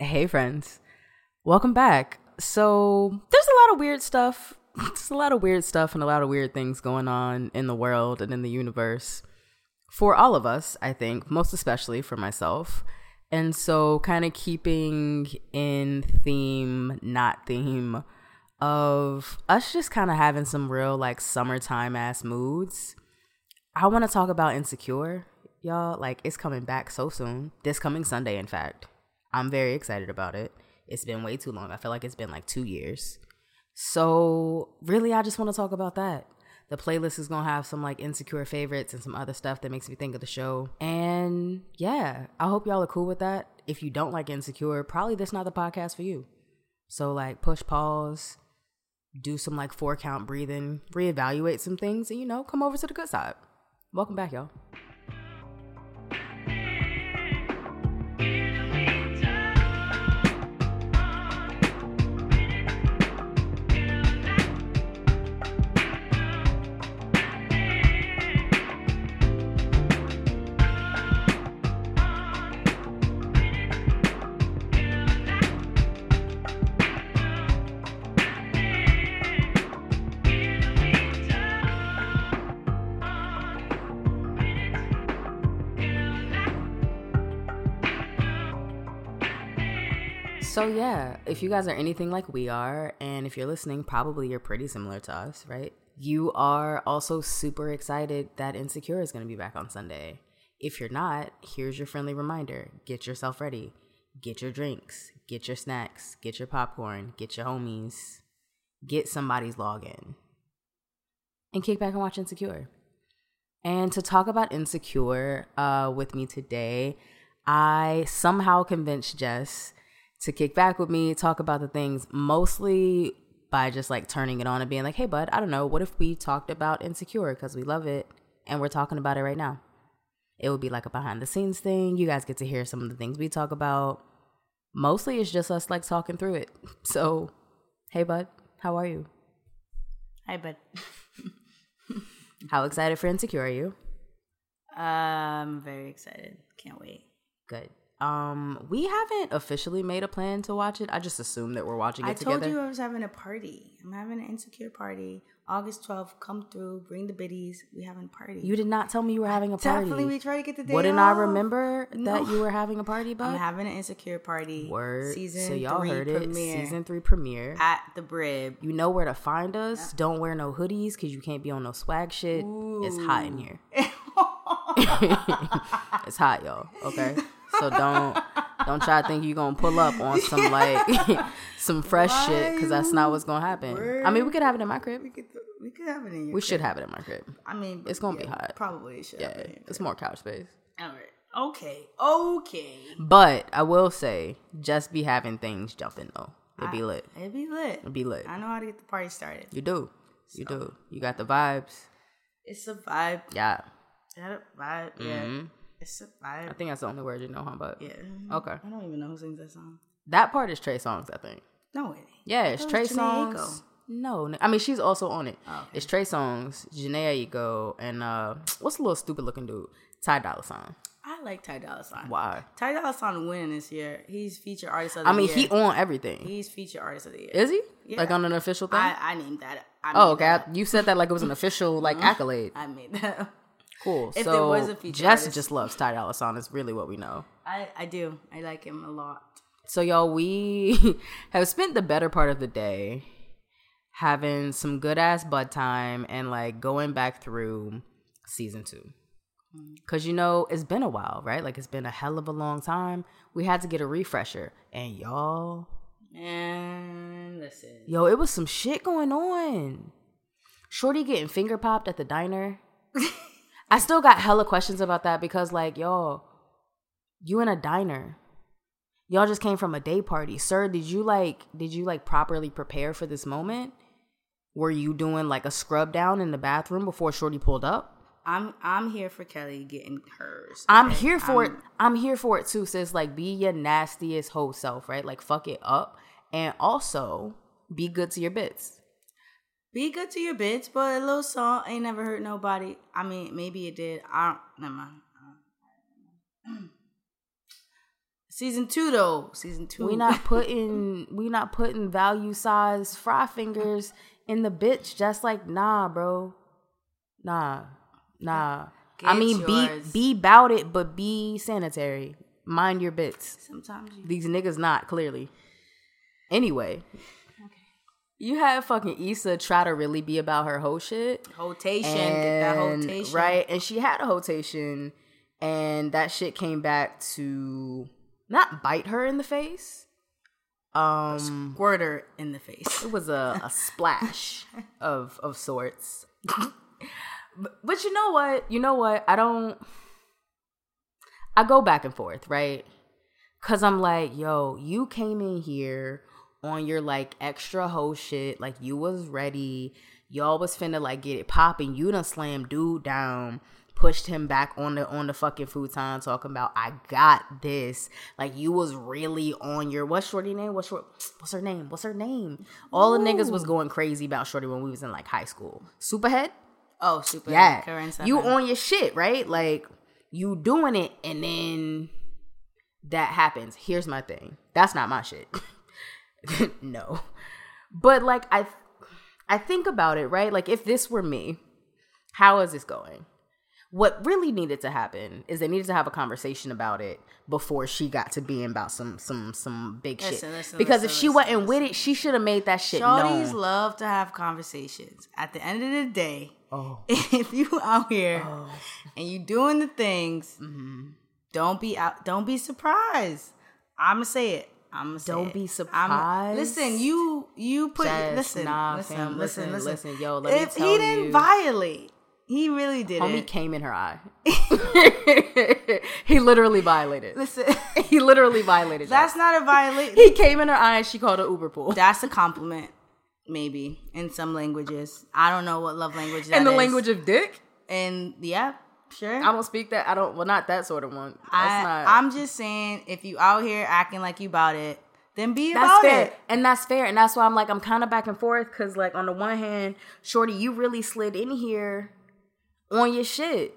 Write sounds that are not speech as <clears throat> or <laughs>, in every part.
Hey, friends. Welcome back. So, there's a lot of weird stuff. <laughs> There's a lot of weird stuff and a lot of weird things going on in the world and in the universe for all of us, I think, most especially for myself. And so, kind of keeping in theme, not theme, of us just kind of having some real like summertime ass moods. I want to talk about Insecure, y'all. Like, it's coming back so soon. This coming Sunday, in fact. I'm very excited about it. It's been way too long. I feel like it's been like two years. So, really, I just want to talk about that. The playlist is going to have some like insecure favorites and some other stuff that makes me think of the show. And yeah, I hope y'all are cool with that. If you don't like Insecure, probably this is not the podcast for you. So, like, push pause, do some like four count breathing, reevaluate some things, and you know, come over to the good side. Welcome back, y'all. Yeah, if you guys are anything like we are, and if you're listening, probably you're pretty similar to us, right? You are also super excited that Insecure is going to be back on Sunday. If you're not, here's your friendly reminder get yourself ready. Get your drinks, get your snacks, get your popcorn, get your homies, get somebody's login, and kick back and watch Insecure. And to talk about Insecure uh, with me today, I somehow convinced Jess to kick back with me, talk about the things mostly by just like turning it on and being like, hey, bud, I don't know, what if we talked about Insecure because we love it and we're talking about it right now? It would be like a behind the scenes thing. You guys get to hear some of the things we talk about. Mostly it's just us like talking through it. <laughs> So, hey, bud, how are you? Hi, bud. How excited for Insecure are you? I'm very excited. Can't wait. Good. Um, we haven't officially made a plan to watch it. I just assumed that we're watching it I together. told you I was having a party. I'm having an insecure party. August 12th, come through, bring the biddies. We having a party. You did not tell me you were having a party. Definitely, we try to get the day Wouldn't I remember No. that you were having a party, but I'm having an insecure party. Word. Season so y'all three heard it. premiere Season three premiere. at the Brib. you know where to find us. Don't wear no hoodies because you can't be on no swag shit. It's hot in here. <laughs> <laughs> it's hot, y'all. Okay, <laughs> so don't don't try to think you're gonna pull up on some <laughs> like <laughs> some fresh shit because that's not what's gonna happen. I mean, we could have it in my crib. We could, we could have it in your We should have it in my crib. I mean, It's gonna yeah, be hot. Probably should. Yeah, it's more couch space. All right. Okay. Okay. But I will say, just be having things jumping though. It'd be lit. It'd be lit. It'd be lit. I know how to get the party started. You do. You do. You got the vibes. It's a vibe. Yeah. Got a vibe. Yeah. Mhm. A. I think that's the only word you know, huh? But Yeah. Okay. I don't even know who sings that song. that part is Trey Songz, I think. No, it ain't. Yeah, it's Trey Songz. No, I mean she's also on it. Oh, okay. It's Trey Songz, Jhené Aiko, and uh, <tsk> what's the little stupid looking dude? Ty Dolla Sign. I like Ty Dolla Sign. Why? Ty Dolla Sign winning this year. He's featured artist of the year. I mean, year. he on everything. He's featured artist of the year. Is he? Yeah. Like on an official thing? I, I named that. I oh, okay. that. I- You said that like it was an official like accolade. I made that. Cool. If so there was a feature Jess artist- just loves Ty Dolla Sign. Is really what we know. I, I do. I like him a lot. So y'all, we <laughs> have spent the better part of the day having some good ass bud time and like going back through season two. Mm. Cause you know it's been a while, right? Like it's been a hell of a long time. We had to get a refresher, and y'all, And listen. yo, it was some shit going on. Shorty getting finger popped at the diner. <laughs> I still got hella questions about that because, like, y'all, you in a diner. Y'all just came from a day party. Sir, did you like did you like properly prepare for this moment? Were you doing like a scrub down in the bathroom before Shorty pulled up? I'm I'm here for Kelly getting hers. I'm here for I'm- it. I'm here for it too, sis. Like be your nastiest whole self, right? Like fuck it up. And also be good to your bits. Be good to your bitch, but a little song ain't never hurt nobody. I mean, maybe it did. I don't. Never mind. <clears throat> Season two though. Season two. We not putting we not putting value size fry fingers in the bitch. Just like nah, bro. Nah, nah. I mean, yours. be be bout it, but be sanitary. Mind your bits. Sometimes you These niggas not clearly. Anyway, you had fucking Issa try to really be about her whole shit. Hotation. Get that And- hotation. Right. And she had a hotation and that shit came back to not bite her in the face. Um squirt her in the face. it was a, a splash <laughs> of of sorts. but, but you know what? You know what? I don't I go back and forth, right? Cause I'm like, yo, you came in here on your like extra hoe shit, like you was ready. Y'all was finna like get it popping. You done slammed dude down, pushed him back on the on the fucking futon, talking about I got this. Like you was really on your what's shorty name? What's short? What's her name? What's her name? All the niggas was going crazy about shorty when we was in like high school. Superhead. Oh, super. Yeah. You on your shit, right? Like you doing it and then that happens. Here's my thing. That's not my shit. <laughs> <laughs> no. But like I I think about it, right? Like if this were me, how is this going? What really needed to happen is they needed to have a conversation about it before she got to being about some some some big shit. Listen, listen, because listen, if she wasn't with it, she should have made that shit Shorties known. love to have conversations. At the end of the day, Oh. <laughs> if you out here and you doing the things, Mm-hmm. don't be out. Don't be surprised. I'ma say it. I'ma Don't be surprised. listen, you you put Jess, listen, nah, listen, fam, listen, listen, listen, listen. Yo, let me if he didn't you. violate, he really did Homie came in her eye. <laughs> <laughs> he literally violated. Listen, <laughs> He literally violated. that's that. not a violation. He came in her eye and she called it Uber pool. That's a compliment, maybe in some languages. I don't know what love language that In the is. language of dick, And yeah, sure. I don't speak that. I don't. Well, not that sort of one. That's I, not. I'm just saying, if you out here acting like you about it, then be about fair, it. and that's fair, and that's why I'm like I'm kind of back and forth because like on the one hand, Shorty, you really slid in here on your shit,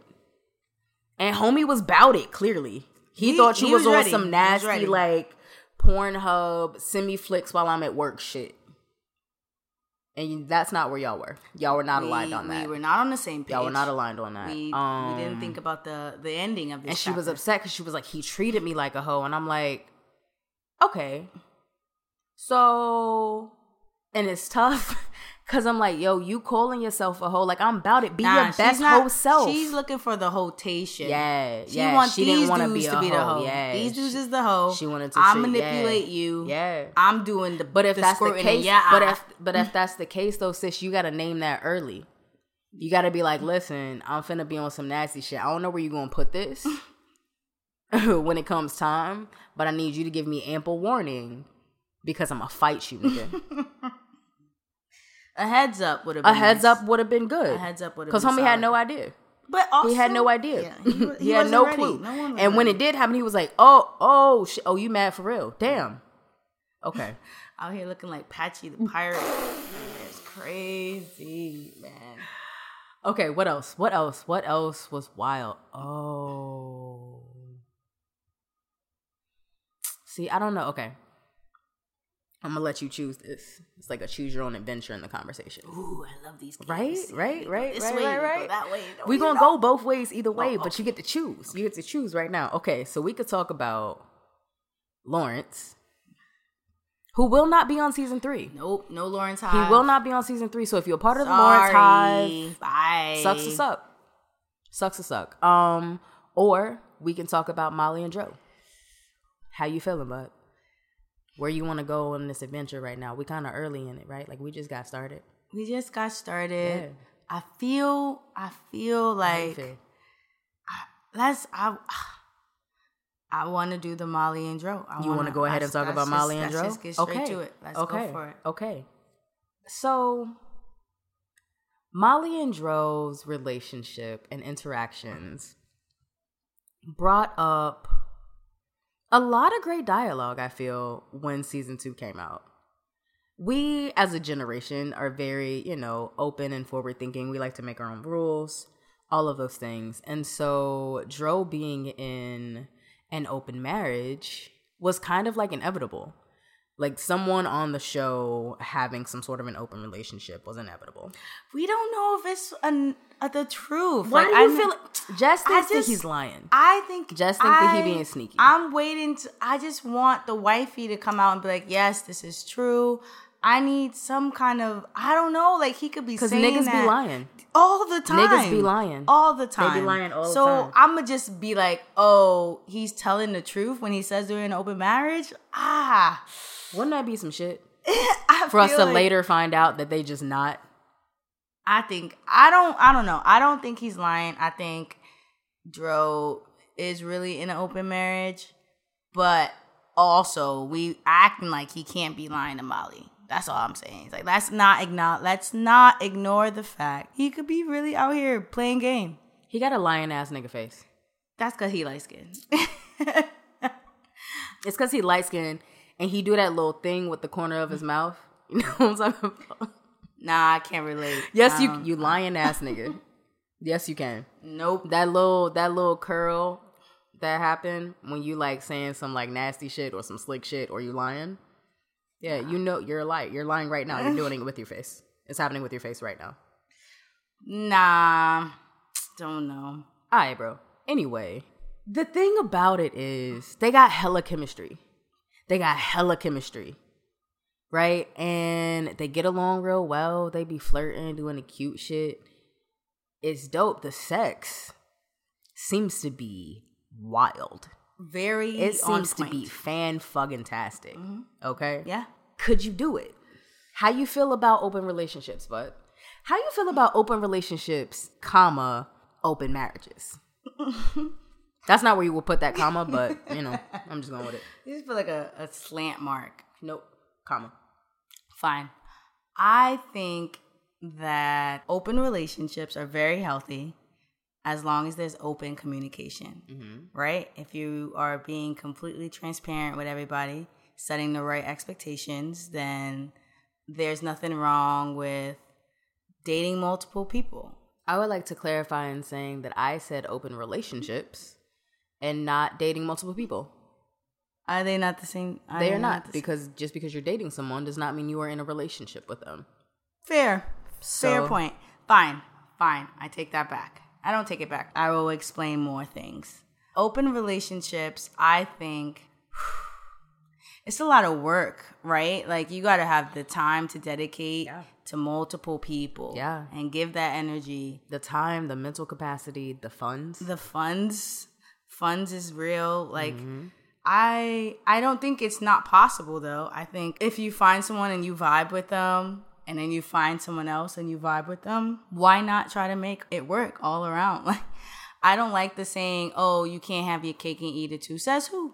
and homie was bout it. Clearly, he, He- thought you he was, was on. Some nasty like Pornhub semi flicks while I'm at work shit, and that's not where y'all were. Y'all were not aligned on that. We were not on the same page. y'all were not aligned on that. We, um, we didn't think about the the ending of this. and she was upset because she was like, he treated me like a hoe, and I'm like, okay, so, and it's tough <laughs> because I'm like, yo, you calling yourself a hoe? Like I'm about it. Be Nah, your best not- hoe self. She's looking for the hotation. yeah, She yeah. wants she these didn't dudes be to be the hoe. hoe. Yeah, These dudes is the hoe. she wanted to. I manipulate yeah. you. Yeah. I'm doing the. But if the that's the case, yeah. but if but if that's the case though, sis, you gotta name that early. You gotta be like, listen, I'm finna be on some nasty shit. I don't know where you gonna put this <laughs> when it comes time, but I need you to give me ample warning because I'm gonna fight you, nigga. <laughs> a heads up would have been A heads nice. up would have been good. A heads up would have Because been homie had no idea. But also, He had no idea. Yeah, he, <laughs> he, he had no ready. clue. No one was and when it did happen, he was like, "Oh, oh, shit. oh, you mad for real? Damn." Okay. <laughs> out here looking like Patchy the pirate. it's crazy, man. Okay, what else? What else? What else was wild? Oh. See, I don't know. Okay. I'm gonna let you choose this. It's like a choose your own adventure in the conversation. Ooh, I love these. Games. Right? Right? Right? This right, way, right, go right. that way. we You gonna go both ways either way, Oh, but you get to choose. You get to choose right now. Okay, so we could talk about Lawrence, who will not be on season three. Nope, no Lawrence He will not be on season three. So if you're a part of the Lawrence Hive, Bye. sucks to suck. Sucks to suck. Um, or we can talk about Molly and Dro. How you feeling, bud? Where you want to go on this adventure right now? We kind of early in it, right? Like we just got started. We just got started. Yeah. I feel. I feel like feel? let's. I. <sighs> I want to do the Molly and Dro. I You want to go ahead and talk about just- Molly and let's Dro? just get straight okay. to it. Let's okay. go for it. Okay. So, Molly and Dro's relationship and interactions brought up a lot of great dialogue, I feel, when season two came out. We, as a generation, are very, you know, open and forward thinking. We like to make our own rules, all of those things. And so, Dro being in an open marriage was kind of like inevitable. Like someone on the show having some sort of an open relationship was inevitable. We don't know if it's an, uh, the truth. Why Like, do I you kn- feel like <tsk> Jess I thinks that he's lying? I think Just think that he being sneaky. I'm waiting. To, I just want the wifey to come out and be like, "Yes, this is true." I need some kind of I don't know. Like he could be Because saying niggas that be lying. all the time. Niggas be lying. all the time. They be lying all the time. so. I'm gonna just be like, "Oh, he's telling the truth when he says they're in an open marriage." Ah, Wouldn't that be some shit? <laughs> I For us to like- later find out that they just not. I think I don't I don't know. I don't think he's lying. I think Dro is really in an open marriage, but also we acting like he can't be lying to Molly. That's all I'm saying. It's like let's not ignore let's not ignore the fact he could be really out here playing game. He got a lion ass nigga face. That's cause he light skin. <laughs> It's because he light skinned and he do that little thing with the corner of his mouth. <laughs> You know what I'm talking about? nah, I can't relate. Yes, you Um, you lion ass nigga. <laughs> yes, you can. Nope. That little that little curl that happened when you like saying some like nasty shit or some slick shit or you lying. Yeah, you know you're lying. You're lying right now. You're doing it with your face. It's happening with your face right now. Nah. Don't know. All right, bro. Anyway, the thing about it is they got hella chemistry. They got hella chemistry. Right? And they get along real well. They be flirting, doing the cute shit. It's dope. The sex seems to be wild. Very It seems to be fan fucking tastic. Mm-hmm. Okay? Yeah. Could you do it? How you feel about open relationships, bud? How you feel about open relationships, comma, open marriages? <laughs> That's not where you will put that comma, but you know, I'm just going with it. <laughs> You just feel like a, a slant mark. Nope, comma. Fine. I think that open relationships are very healthy as long as there's open communication, mm-hmm. right? If you are being completely transparent with everybody, setting the right expectations, then there's nothing wrong with dating multiple people. I would like to clarify in saying that I said open relationships and not dating multiple people. Are they not the same? They are not the same? because just because you're dating someone does not mean you are in a relationship with them. Fair. Fair point. Fine. Fine. I take that back. I don't take it back. I will explain more things. Open relationships, I think <sighs> it's a lot of work, right? Like you got to have the time to dedicate Yeah. to multiple people. Yeah. And give that energy. The time, the mental capacity, the funds. The funds, funds is real. Like mm-hmm. I I don't think it's not possible though. I think if you find someone and you vibe with them and then you find someone else and you vibe with them, why not try to make it work all around? <laughs> Like I don't like the saying, "Oh, you can't have your cake and eat it too." Says who?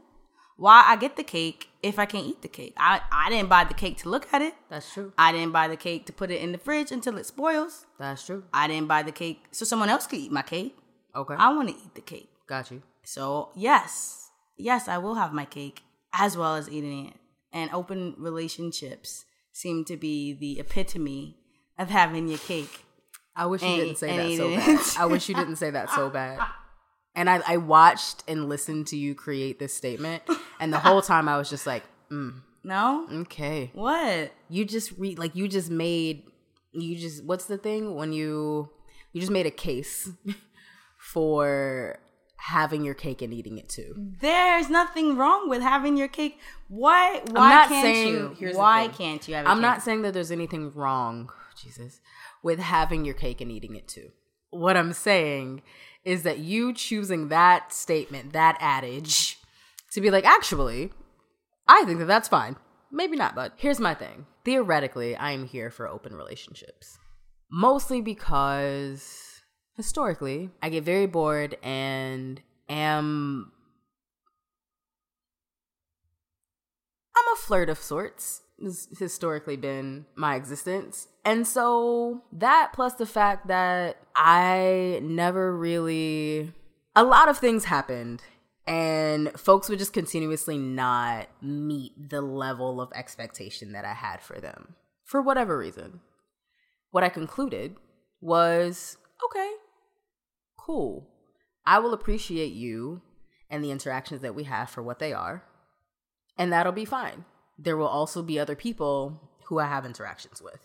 Why I get the cake if I can't eat the cake? I I didn't buy the cake to look at it. That's true. I didn't buy the cake to put it in the fridge until it spoils. That's true. I didn't buy the cake so someone else could eat my cake. Okay. I want to eat the cake. Got you. So, yes, yes, I will have my cake as well as eating it. And open relationships seem to be the epitome of having your cake. I wish you And- didn't say that so bad. I wish you didn't say that so <laughs> bad. And I, I watched and listened to you create this statement, and the whole time I was just like, mm, No? okay. What? You just read like you just made you just what's the thing when you you just made a case <laughs> for having your cake and eating it too. There's nothing wrong with having your cake. Why? Why not can't saying- you? here's why can't you? Have I'm not saying that there's anything wrong, Jesus, with having your cake and eating it too. What I'm saying is that you choosing that statement, that adage, to be like, actually, I think that that's fine. Maybe not, but here's my thing. Theoretically, I am here for open relationships. Mostly because historically, I get very bored and am I'm a flirt of sorts. Has historically been my existence. And so that plus the fact that I never really a lot of things happened and folks would just continuously not meet the level of expectation that I had for them for whatever reason. What I concluded was okay, cool. I will appreciate you and the interactions that we have for what they are. And that'll be fine. There will also be other people who I have interactions with.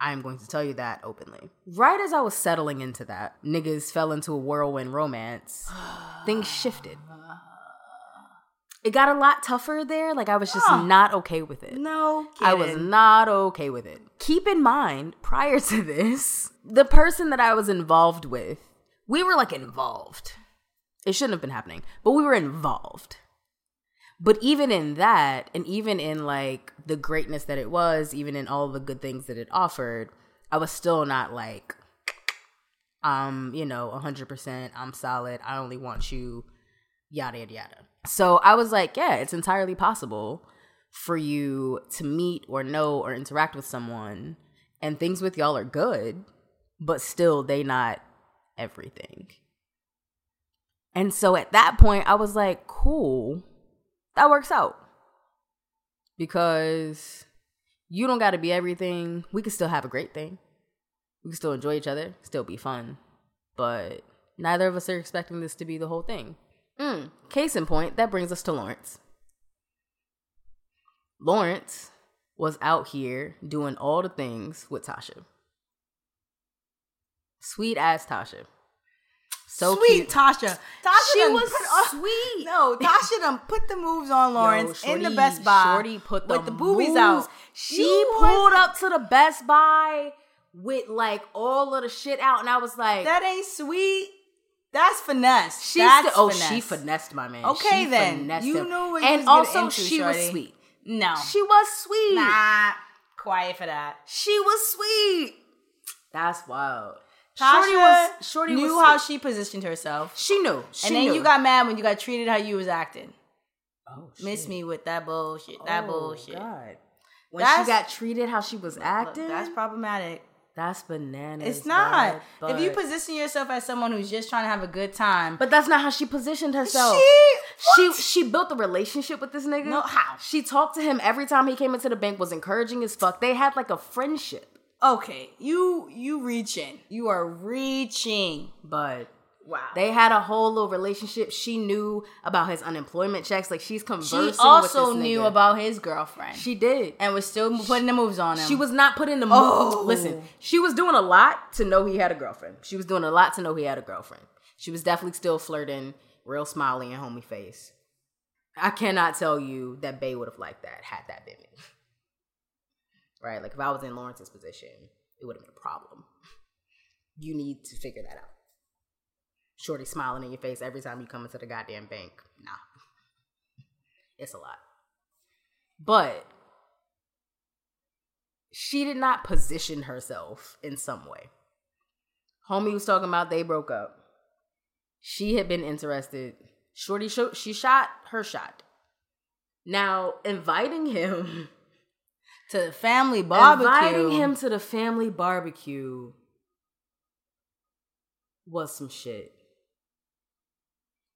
I am going to tell you that openly. Right as I was settling into that, niggas fell into a whirlwind romance. <sighs> things shifted. It got a lot tougher there. Like I was just ah. not okay with it. No, I was not okay with it. Keep in mind, prior to <laughs> this, the person that I was involved with, we were like involved. It shouldn't have been happening, but we were involved. But even in that, and even in like the greatness that it was, even in all the good things that it offered, I was still not like, um, you know, 100%, I'm solid, I only want you, yada, yada, yada. So I was like, yeah, it's entirely possible for you to meet or know or interact with someone and things with y'all are good, but still they not everything. And so at that point, I was like, cool, that works out. Because you don't got to be everything. We can still have a great thing. We can still enjoy each other, still be fun. But neither of us are expecting this to be the whole thing. Mm. Case in point, that brings us to Lawrence. Lawrence was out here doing all the things with Tasha. Sweet ass Tasha. So sweet cute. Tasha. Tasha She was put sweet. No, Tasha done put the moves on Lawrence Yo, in the Best Buy. Shorty put the with the boobies moves. out. She You pulled was- up to the Best Buy with like all of the shit out, and I was like, That ain't sweet. That's finesse. Oh, she That's still, oh, finesse. she finessed my man. Okay She then, you him. knew what and also into, she was sweet. No, She was sweet. nah, quiet for that. She was sweet. That's wild. Tasha Shorty was Shorty knew was how she positioned herself, she knew. She and then knew. you got mad when you got treated how you was acting. oh, Miss me with that bullshit. That Oh, bullshit. God. When That's- she got treated how she was Look, acting, that's problematic. that's bananas. It's not. bud, if you position yourself as someone who's just trying to have a good time, But that's not how she positioned herself. she, She she built a relationship with this nigga. No, how? She talked to him every time he came into the bank, was encouraging as fuck. They had like a friendship. Okay, you you reaching, you are reaching. But Wow. they had a whole little relationship. She knew about his unemployment checks. Like she's conversing she also knew nigga. about his girlfriend. She did. and was still putting the moves on him. She was not putting the moves. Oh. listen. She was doing a lot to know he had a girlfriend. She was doing a lot to know he had a girlfriend. She was definitely still flirting, real smiley and homey face. I cannot tell you that Bay would have liked that had that been me. Right? Like if I was in Lawrence's position, it would have been a problem. You need to figure that out. Shorty smiling in your face every time you come into the goddamn bank. Nah. It's a lot. But she did not position herself in some way. Homie was talking about they broke up. She had been interested. Shorty, sho- she shot her shot. Now, inviting him, to the family barbecue. inviting him to the family barbecue was some shit.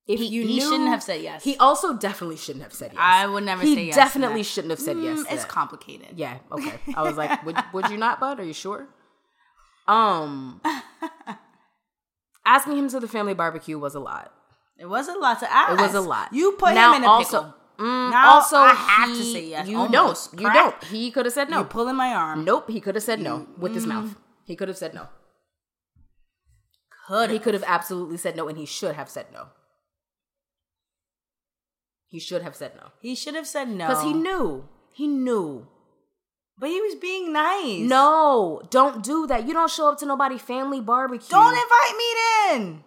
If He- you he knew, shouldn't have said yes. He also definitely shouldn't have said yes. I would never he say yes. definitely shouldn't have said yes. Mm, to It's complicated. Yeah, okay. I was like, would, <laughs> would you not, bud? Are you sure? Um, asking him to the family barbecue was a lot. It was a lot to ask. It was a lot. You put now, him in a also, pickle. Mm, Now also, I have to he- say yes, You almost. don't. You Correct? don't. He could have said no. You pulling my arm. nope. He could have said no with his Mm. mouth. He could have said no. Could He could have absolutely said no, and he should have said no. He should have said no He should have said no. because he knew. He knew. But he was being nice. No, don't do that. You don't show up to nobody family barbecue. Don't invite me then.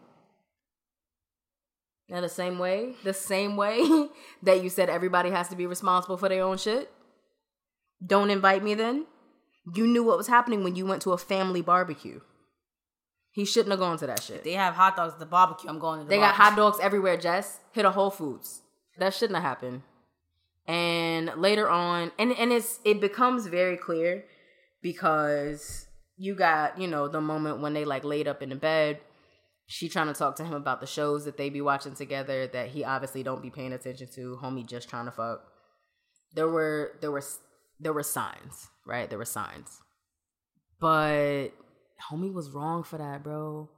Now the same way, the same way <laughs> that you said everybody has to be responsible for their own shit. Don't invite me then. You knew what was happening when you went to a family barbecue. He shouldn't have gone to that shit. They have hot dogs at the barbecue. I'm going to the They got hot dogs everywhere, Jess. Hit a Whole Foods. That shouldn't have happened. And later on, and and it's it becomes very clear because you got you know the moment when they like laid up in the bed. She trying to talk to him about the shows that they be watching together that he obviously don't be paying attention to. Homie just trying to fuck. There were there were there were signs, right? There were signs, but homie was wrong for that, bro.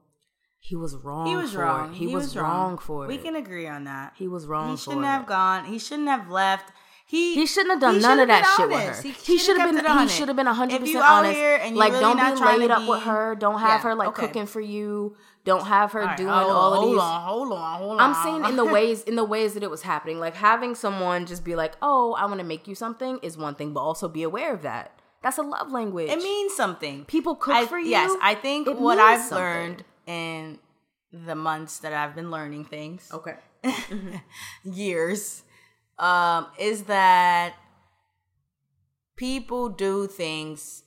He was wrong. He was for wrong. It. He, was, wrong. for it. we can agree on that. He was wrong He shouldn't it. have gone. He shouldn't have left. He He shouldn't have done none of that shit with her. He He should have been. He should have been hundred percent honest. here and you like, really don't be trying laid up with her. Don't have Yeah, her like okay. cooking for you. Don't have her All doing hold all on, of hold these. on, hold on, hold on. I'm saying in the <laughs> ways in the ways that it was happening, like having someone just be like, "Oh, I want to make you something," is one thing, but also be aware of that. That's a love language. it means something. people cook I, for you. Yes, I think it what I've something. learned in the months that I've been learning things, okay. <laughs> Mm-hmm. years, um, is that people do things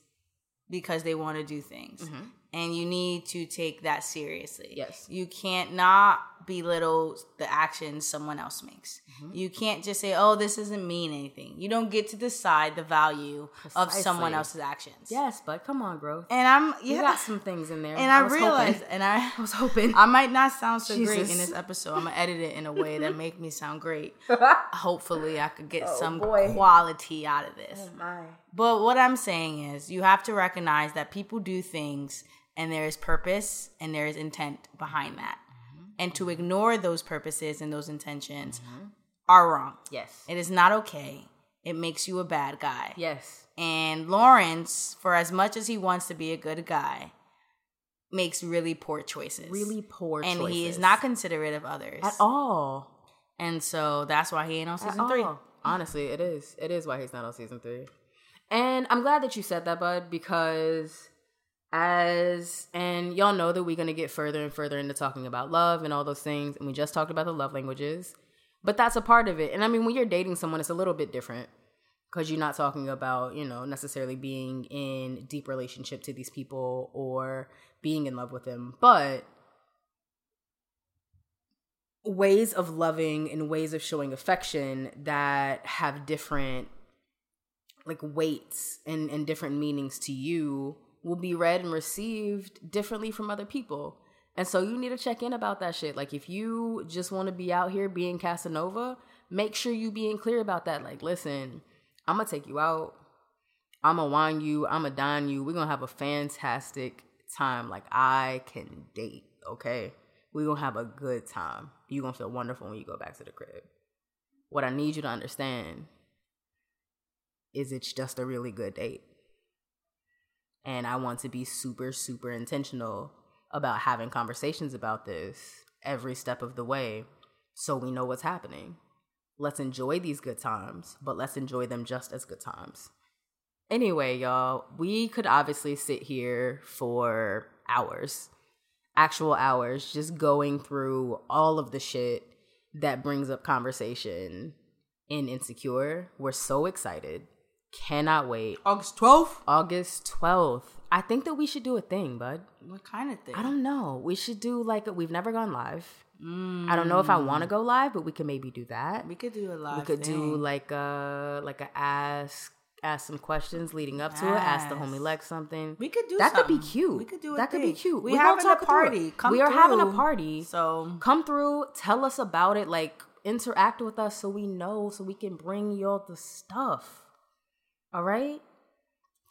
because they want to do things. And you need to take that seriously. Yes. You can't not belittle the actions someone else makes. Mm-hmm. You can't just say, oh, this doesn't mean anything. You don't get to decide the value of someone else's actions. Yes, but come on, growth. And I'm, You got some things in there. And I, was realized, hoping. and I, <laughs> I was hoping. I might not sound so great in this episode. I'm gonna edit it in a way that make me sound great. <laughs> Hopefully, I could get oh, some Oh, boy. quality out of this. Oh, my. But what I'm saying is, you have to recognize that people do things, and there is purpose and there is intent behind that. And to ignore those purposes and those intentions mm-hmm. are wrong. Yes. It is not okay. It makes you a bad guy. Yes. And Lawrence, for as much as he wants to be a good guy, makes really poor choices. Really poor and choices. he is not considerate of others at all. And so that's why he ain't on season three. all. Honestly, it is. It is why he's not on season three. And I'm glad that you said that, bud, because as and y'all know that we're gonna get further and further into talking about love and all those things, and we just talked about the love languages. But that's a part of it. And I mean, when you're dating someone, it's a little bit different because you're not talking about, you know, necessarily being in deep relationship to these people or being in love with them. But ways of loving and ways of showing affection that have different like weights and, and different meanings to you will be read and received differently from other people. And so you need to check in about that shit. Like if you just want to be out here being Casanova, make sure you being clear about that. Like, listen, I'm gonna take you out. I'm gonna wine you. I'm gonna dine you. We're gonna have a fantastic time. Like I can date, okay? We're gonna have a good time. You're gonna feel wonderful when you go back to the crib. What I need you to understand is it's just a really good date. And I want to be super, super intentional about having conversations about this every step of the way so we know what's happening. Let's enjoy these good times, but let's enjoy them just as good times. Anyway, y'all, we could obviously sit here for hours, actual hours, just going through all of the shit that brings up conversation in Insecure. We're so excited. Cannot wait. August 12th? August 12th. I think that we should do a thing, bud. What kind of thing? I don't know. We should do like a, we've never gone live. I don't know if I mm. want to go live, but we can maybe do that. We could do a live We could do like a like a ask ask some questions leading up to it. Ask the homie Lex something. We could do that could be cute. We could do that could be cute. We We're having a talk through party. Come we are having a party. So Come through, tell us about it, like interact with us so we know, so we can bring y'all the stuff. All right?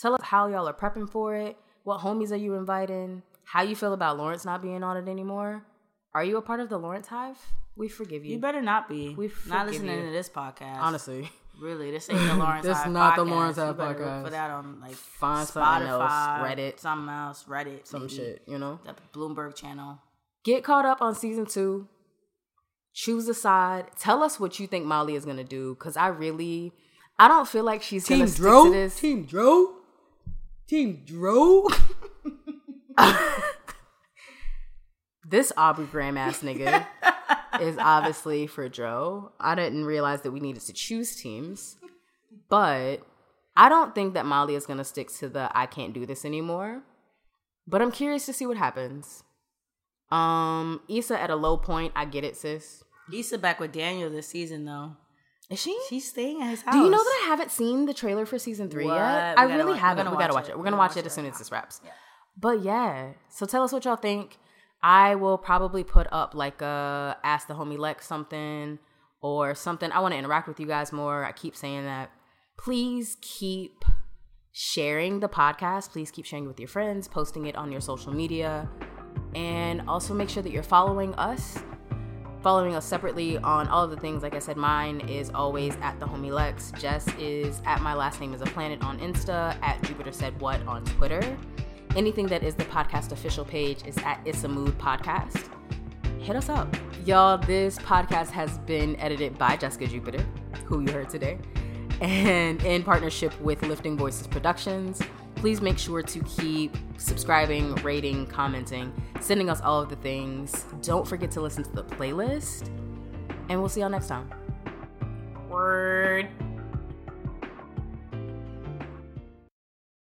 Tell us how y'all are prepping for it. What homies are you inviting? How you feel about Lawrence not being on it anymore? Are you a part of the Lawrence Hive? We forgive you. you better not be. We not listening you. to this podcast. Honestly. Really, this ain't the <laughs> Lawrence This Hive not the. Lawrence Hive podcast. Put that on like Find something else, Spotify, Reddit. something else, Reddit, Some maybe. shit, you know? The Bloomberg channel. Get caught up on season two. Choose a side. Tell us what you think Molly is gonna do. Cause I really I don't feel like she's gonna stick to this. Team Dro? Team Dro? <laughs> this Aubrey Graham ass nigga is obviously for Dro. I didn't realize that we needed to choose teams, but I don't think that Molly is gonna stick to the I can't do this anymore. But I'm curious to see what happens. Um, Issa at a low point. I get it, sis. Issa back with Daniel this season though. Is she? She's staying at his house. Do you know that I haven't seen the trailer for season three What? yet? We I really wa- haven't. gonna gotta watch watch it. it. We're gonna watch watch it it as soon as this wraps. But yeah, so tell us what y'all think. I will probably put up like a ask the homie Lex something or something. I want to interact with you guys more. I keep saying that. Please keep sharing the podcast. Please keep sharing it with your friends, posting it on your social media, and also make sure that you're following us following us separately on all of the things. Like I said, mine is always at the homie Lex. Jess is at my last name is a planet on Insta, at Jupiter Said What on Twitter. Anything that is the podcast official page is at It's a Mood Podcast. Hit us up. Y'all, this podcast has been edited by Jessica Jupiter, who you heard today, and in partnership with Lifting Voices Productions. Please make sure to keep subscribing, rating, commenting, sending us all of the things. Don't forget to listen to the playlist, and we'll see y'all next time. Word.